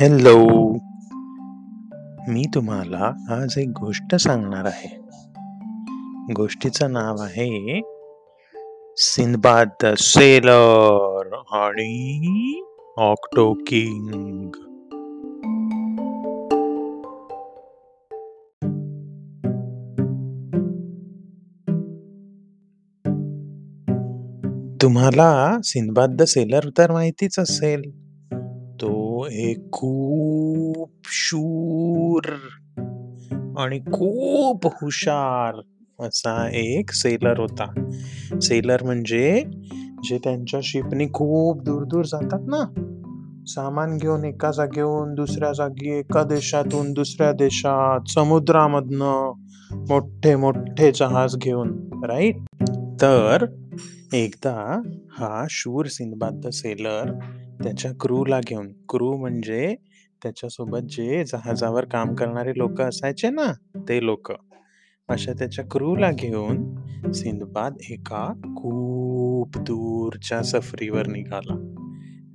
Hello मी तुम्हाला आज एक गोष्ट सांगणार आहे. गोष्टीचं नाव आहे सिंदबाद द सेलर आणि ऑक्टो किंग तुम्हाला सिंदबाद द सेलर तर माहितीच असेल. हे एक खूप शूर आणि खूप हुशार असा एक सेलर होता. सेलर म्हणजे जे त्यांच्या शिपनी खूप दूर दूर जातात ना. सामान घेऊन एका जागेहून दुसऱ्या जागी एका देशातून दुसऱ्या देशात समुद्रामधनं मोठे मोठे जहाज घेऊन राईट तर एकदा हा शूर सिंदबाद द सेलर त्याच्या क्रूला घेऊन क्रू म्हणजे त्याच्यासोबत जे जहाजावर काम करणारे लोक असायचे ना ते लोक. अशा त्याच्या क्रूला घेऊन सिंदबाद एका खूप दूरच्या सफरीवर निघाला.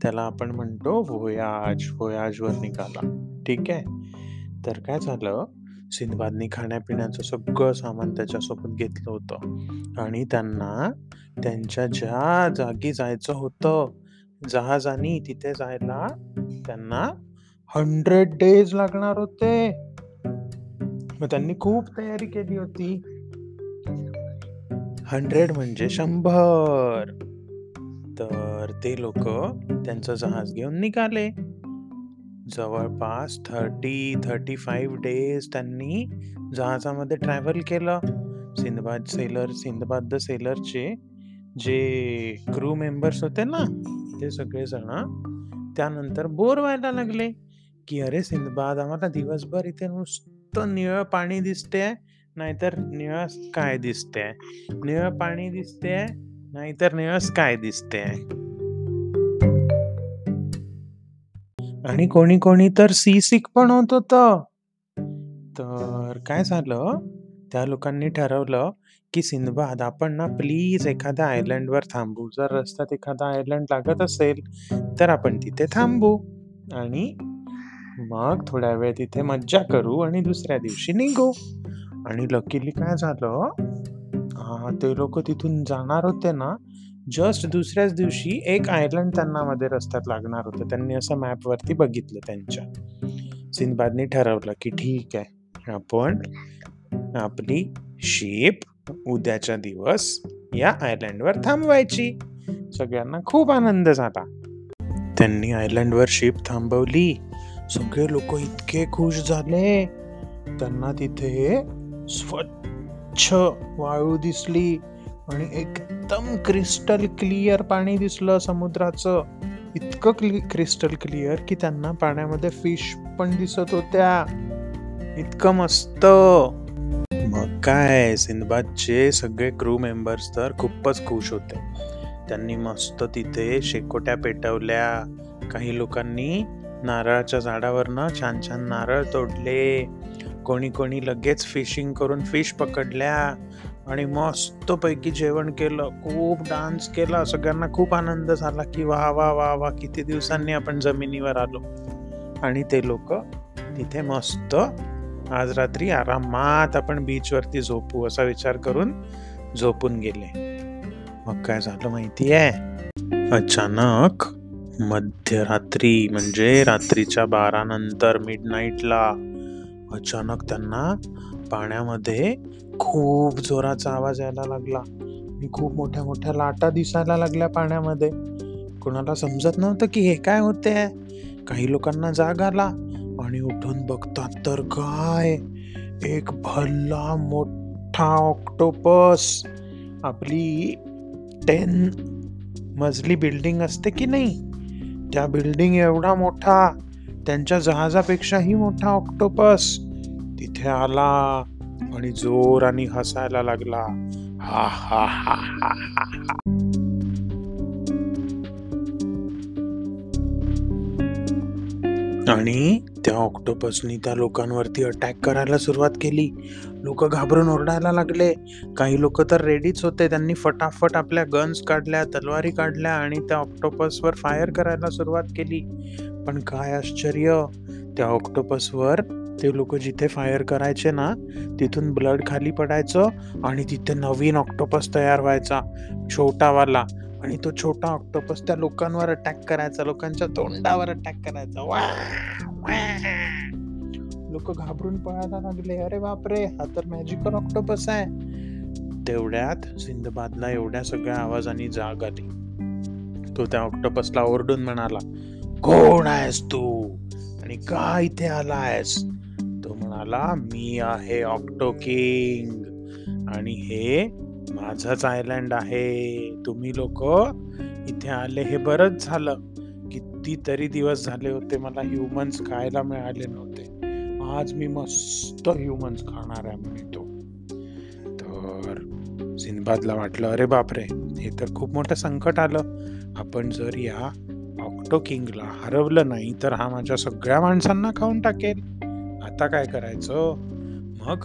त्याला आपण म्हणतो वोयाज वोयाजवर निघाला. ठीक आहे? तर काय झालं? सिंधबादनी खाण्यापिण्याचं सगळं सामान त्याच्यासोबत घेतलं होतं. आणि त्यांना त्यांच्या ज्या जागी जायचं होतं जहाजानी तिथे जायला त्यांना हंड्रेड डेज लागणार होते. मग त्यांनी खूप तयारी केली होती. हंड्रेड म्हणजे शंभर. तर ते लोक त्यांचं जहाज घेऊन निघाले. जवळपास थर्टी थर्टी फाईव्ह डेज त्यांनी जहाजामध्ये ट्रॅव्हल केलं. सिंदबाद सेलर सिंदबाद द सेलरचे जे क्रू मेंबर्स होते ना ते सगळेजण त्यानंतर बोर व्हायला लागले की अरे सिंदबाद आम्हाला दिवसभर इथे नुसतं निळं पाणी दिसते नाहीतर निळं काय दिसते निळं पाणी दिसते नाहीतर निळं काय दिसते आणि कोणी कोणी तर सी सिक पण होत होत. तर काय झालं? त्या लोकांनी ठरवलं की सिंधबाद आपण ना प्लीज एखाद्या आयलंडवर थांबू. जर रस्त्यात एखादा आयलंड लागत असेल तर आपण तिथे थांबू. आणि मग थोड्या वेळ तिथे मज्जा करू आणि दुसऱ्या दिवशी निघू. आणि लकीली काय झालं? ते लोक तिथून जाणार होते ना जस्ट दुसऱ्याच दिवशी एक आयलंड त्यांना मध्ये रस्त्यात लागणार होतं. त्यांनी असं मॅपवरती बघितलं त्यांच्या. सिंदबादनी ठरवलं की ठीक आहे आपण आपली शेप उद्याचा दिवस या आयलंडवर थांबवायची. सगळ्यांना खूप आनंद झाला. त्यांनी आयलंडवर शिप थांबवली. सगळे लोक इतके खुश झाले. त्यांना तिथे स्वच्छ वाळू दिसली. आणि एकदम क्रिस्टल क्लिअर पाणी दिसलं समुद्राचं. इतकं क्लि क्रिस्टल क्लिअर की त्यांना पाण्यामध्ये फिश पण दिसत होत्या. इतकं मस्त. मग काय सिंदबादचे सगळे क्रू मेंबर्स तर खूपच खुश होते. त्यांनी मस्त तिथे शेकोट्या पेटवल्या. काही लोकांनी नारळाच्या झाडावरनं छान छान नारळ तोडले. कोणी कोणी लगेच फिशिंग करून फिश पकडल्या. आणि मस्तपैकी जेवण केलं खूप डान्स केला. सगळ्यांना खूप आनंद झाला की वा वा वा वा किती दिवसांनी आपण जमिनीवर आलो. आणि ते लोक तिथे मस्त आज रात्री आरामात आपण बीचवरती झोपू असा विचार करून झोपून गेले. मग काय झालं माहिती आहे अचानक मध्यरात्री म्हणजे रात्रीच्या बारा नंतर मिड नाईटला अचानक त्यांना पाण्यामध्ये खूप जोराचा आवाज यायला लागला. आणि खूप मोठ्या मोठ्या लाटा दिसायला लागल्या पाण्यामध्ये. कोणाला समजत नव्हतं की हे काय होते काही लोकांना जाग आला आणि उठून बघतात तर काय? एक भल्ला मोठा ऑक्टोपस. आपली टेन मजली बिल्डिंग असते की नाही? त्या बिल्डिंग एवढा मोठा त्यांच्या जहाजापेक्षाही मोठा ऑक्टोपस. तिथे आला आणि जोराने हसायला लागला. हा हा हा हा हा. हा. आणि त्या ऑक्टोपसनी त्या लोकांवरती अटॅक करायला सुरुवात केली. लोक घाबरून ओरडायला लागले. काही लोक तर रेडीच होते. त्यांनी फटाफट आपल्या गन्स काढल्या तलवारी काढल्या आणि त्या ऑक्टोपसवर फायर करायला सुरुवात केली. पण काय आश्चर्य! त्या ऑक्टोपसवर ते लोक जिथे फायर करायचे ना तिथून ब्लड खाली पडायचं आणि तिथे नवीन ऑक्टोपस तयार व्हायचा छोटावाला. आणि तो छोटा ऑक्टोपस त्या लोकांवर अटॅक करायचा लोकांच्या तोंडावर अटॅक करायचा. वा लोक घाबरून पळायला लागले. अरे बापरे हा तर मॅजिकल ऑक्टोपस आहे. तेवढ्यात सिंधबादला एवढ्या सगळ्या आवाजाने जाग आली. तो त्या ऑक्टोपसला ओरडून म्हणाला कोण आहेस तू? आणि का इथे आला आहेस म्हणाला मी आहे ऑक्टो किंग आणि हे माझंच आयलँड आहे. तुम्ही लोक इथे आले हे बरंच झालं. कितीतरी दिवस झाले होते मला ह्युमन्स खायला मिळाले नव्हते. आज मी मस्त ह्युमन्स खाणार आहे म्हणतो तर सिनबादला वाटलं अरे बापरे हे तर खूप मोठं संकट आलं. आपण जर या ऑक्टो किंगला हरवलं नाही तर हा माझ्या सगळ्या माणसांना खाऊन टाकेल. आता काय करायचं? मग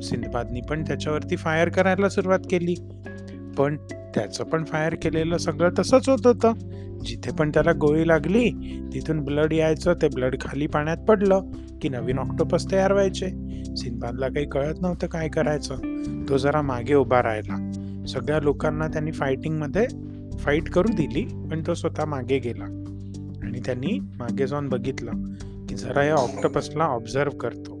सिंधबादनी पण त्याच्यावरती फायर करायला सुरुवात केली. पण त्याचं पण फायर केलेलं सगळं तसंच होत होतं. जिथे पण त्याला गोळी लागली तिथून ब्लड यायचं ते ब्लड खाली पाण्यात पडलं की नवीन ऑक्टोपस तयार व्हायचे. सिंधबादला काही कळत नव्हतं काय करायचं. तो जरा मागे उभा राहिला. सगळ्या लोकांना त्यांनी फायटिंगमध्ये फाईट करू दिली पण तो स्वतः मागे गेला. आणि त्यांनी मागे जाऊन बघितलं. की जरा या ऑक्टोपसला ऑब्झर्व करतो.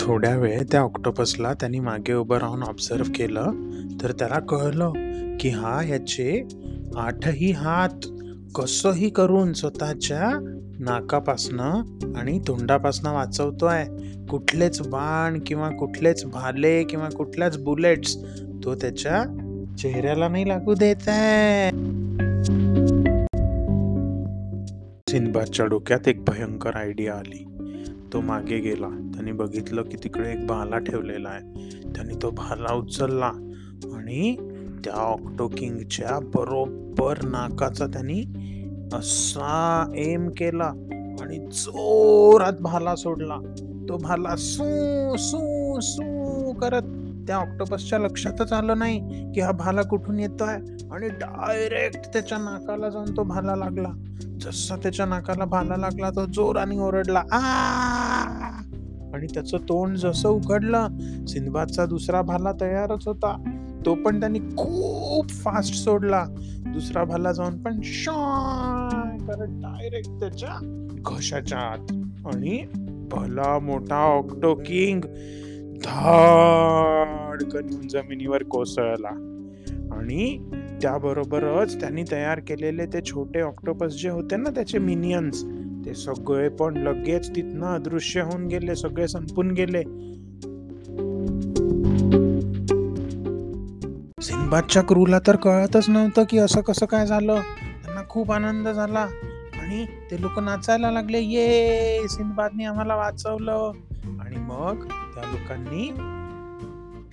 थोड्या वेळ त्या ऑक्टोपसला त्यांनी मागे उभं राहून ऑब्झर्व केलं तर त्याला कळलं की हा याचे आठही हात कसंही करून स्वतःच्या नाकापासनं आणि तोंडापासनं वाचवतोय. कुठलेच बाण किंवा कुठलेच भाले किंवा कुठल्याच बुलेट्स तो त्याच्या चेहऱ्याला नाही लागू देत आहे. सिनबादच्या डोक्यात एक भयंकर आयडिया आली. तो मागे गेला. त्यांनी बघितलं की तिकडे एक भाला ठेवलेला आहे. त्यांनी तो भाला उचलला आणि त्या ऑक्टो किंगच्या बरोबर नाकाचा त्यांनी असा एम केला आणि जोरात भाला सोडला. तो भाला सू सू सू करत त्या ऑक्टोपसच्या लक्षातच आलं नाही की हा भाला कुठून येतोय. आणि डायरेक्ट त्याच्या नाकाला जाऊन तो भाला लागला. जसा त्याच्या नाकाला भाला लागला तो जोराने ओरडला आ! आणि त्याचं तोंड जसं उघडलं सिंधबादचा दुसरा भाला तयारच होता. तो पण त्यांनी खूप फास्ट सोडला. दुसरा भाला जाऊन पण करत डायरेक्ट त्याच्या घशाच्या आत. आणि भला मोठा ऑक्टो किंग धाडकन जमिनीवर कोसळला. आणि त्याबरोबरच त्यांनी तयार केलेले ते छोटे ऑक्टोपस जे होते ना त्याचे मिनियन्स ते सगळे पण लगेच तिथनं अदृश्य होऊन गेले सगळे संपून गेले. सिंबादच्या क्रूला तर कळतच नव्हतं की असं कसं काय झालं. त्यांना खूप आनंद झाला आणि ते लोक नाचायला लागले. ये सिंबादने आम्हाला वाचवलं. आणि मग त्या लोकांनी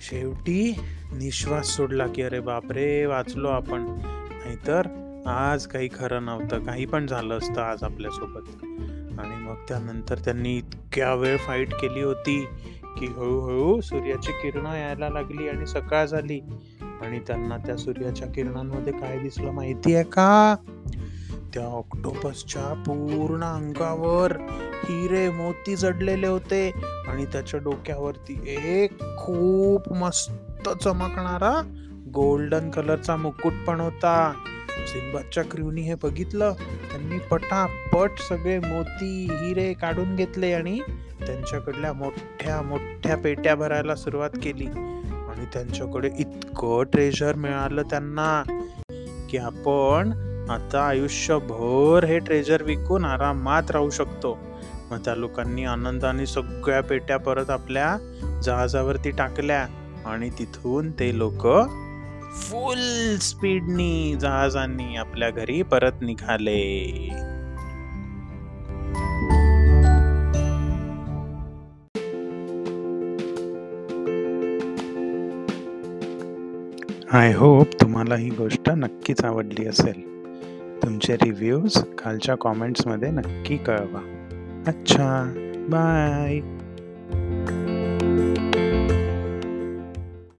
शेवटी निश्वास सोडला की अरे बापरे वाचलो आपण. नाहीतर आज काही खरं नव्हतं काही पण झालं असतं आज आपल्यासोबत. आणि मग त्यानंतर त्यांनी इतक्या वेळ फाईट केली होती की हळूहळू सूर्याची किरणं यायला लागली आणि सकाळ झाली. आणि त्यांना त्या सूर्याच्या किरणांमध्ये काय दिसलं माहिती आहे का? त्या ऑक्टोपसच्या पूर्ण अंगावर हिरे मोती जडलेले होते. आणि त्याच्या डोक्यावरती एक खूप मस्त चमकणारा गोल्डन कलरचा मुकुट पण होता. सिंबाच्या क्रूनी हे बघितलं. त्यांनी पटापट सगळे मोती हिरे काढून घेतले आणि त्यांच्याकडल्या मोठ्या मोठ्या पेट्या भरायला सुरुवात केली. आणि त्यांच्याकडे इतकं ट्रेजर मिळालं त्यांना की आपण आता आयुष्यभर हे ट्रेजर विकून आरामात राहू शकतो. मग त्या लोकांनी आनंदाने सगळ्या पेट्या परत आपल्या जहाजावरती टाकल्या आणि तिथून ते लोक फुल स्पीडनी जहाजांनी आपल्या घरी परत निघाले. आय होप तुम्हाला ही गोष्ट नक्कीच आवडली असेल. तुमचे रिव्ह्यूज खालच्या कॉमेंट्समध्ये नक्की कळवा. अच्छा बाय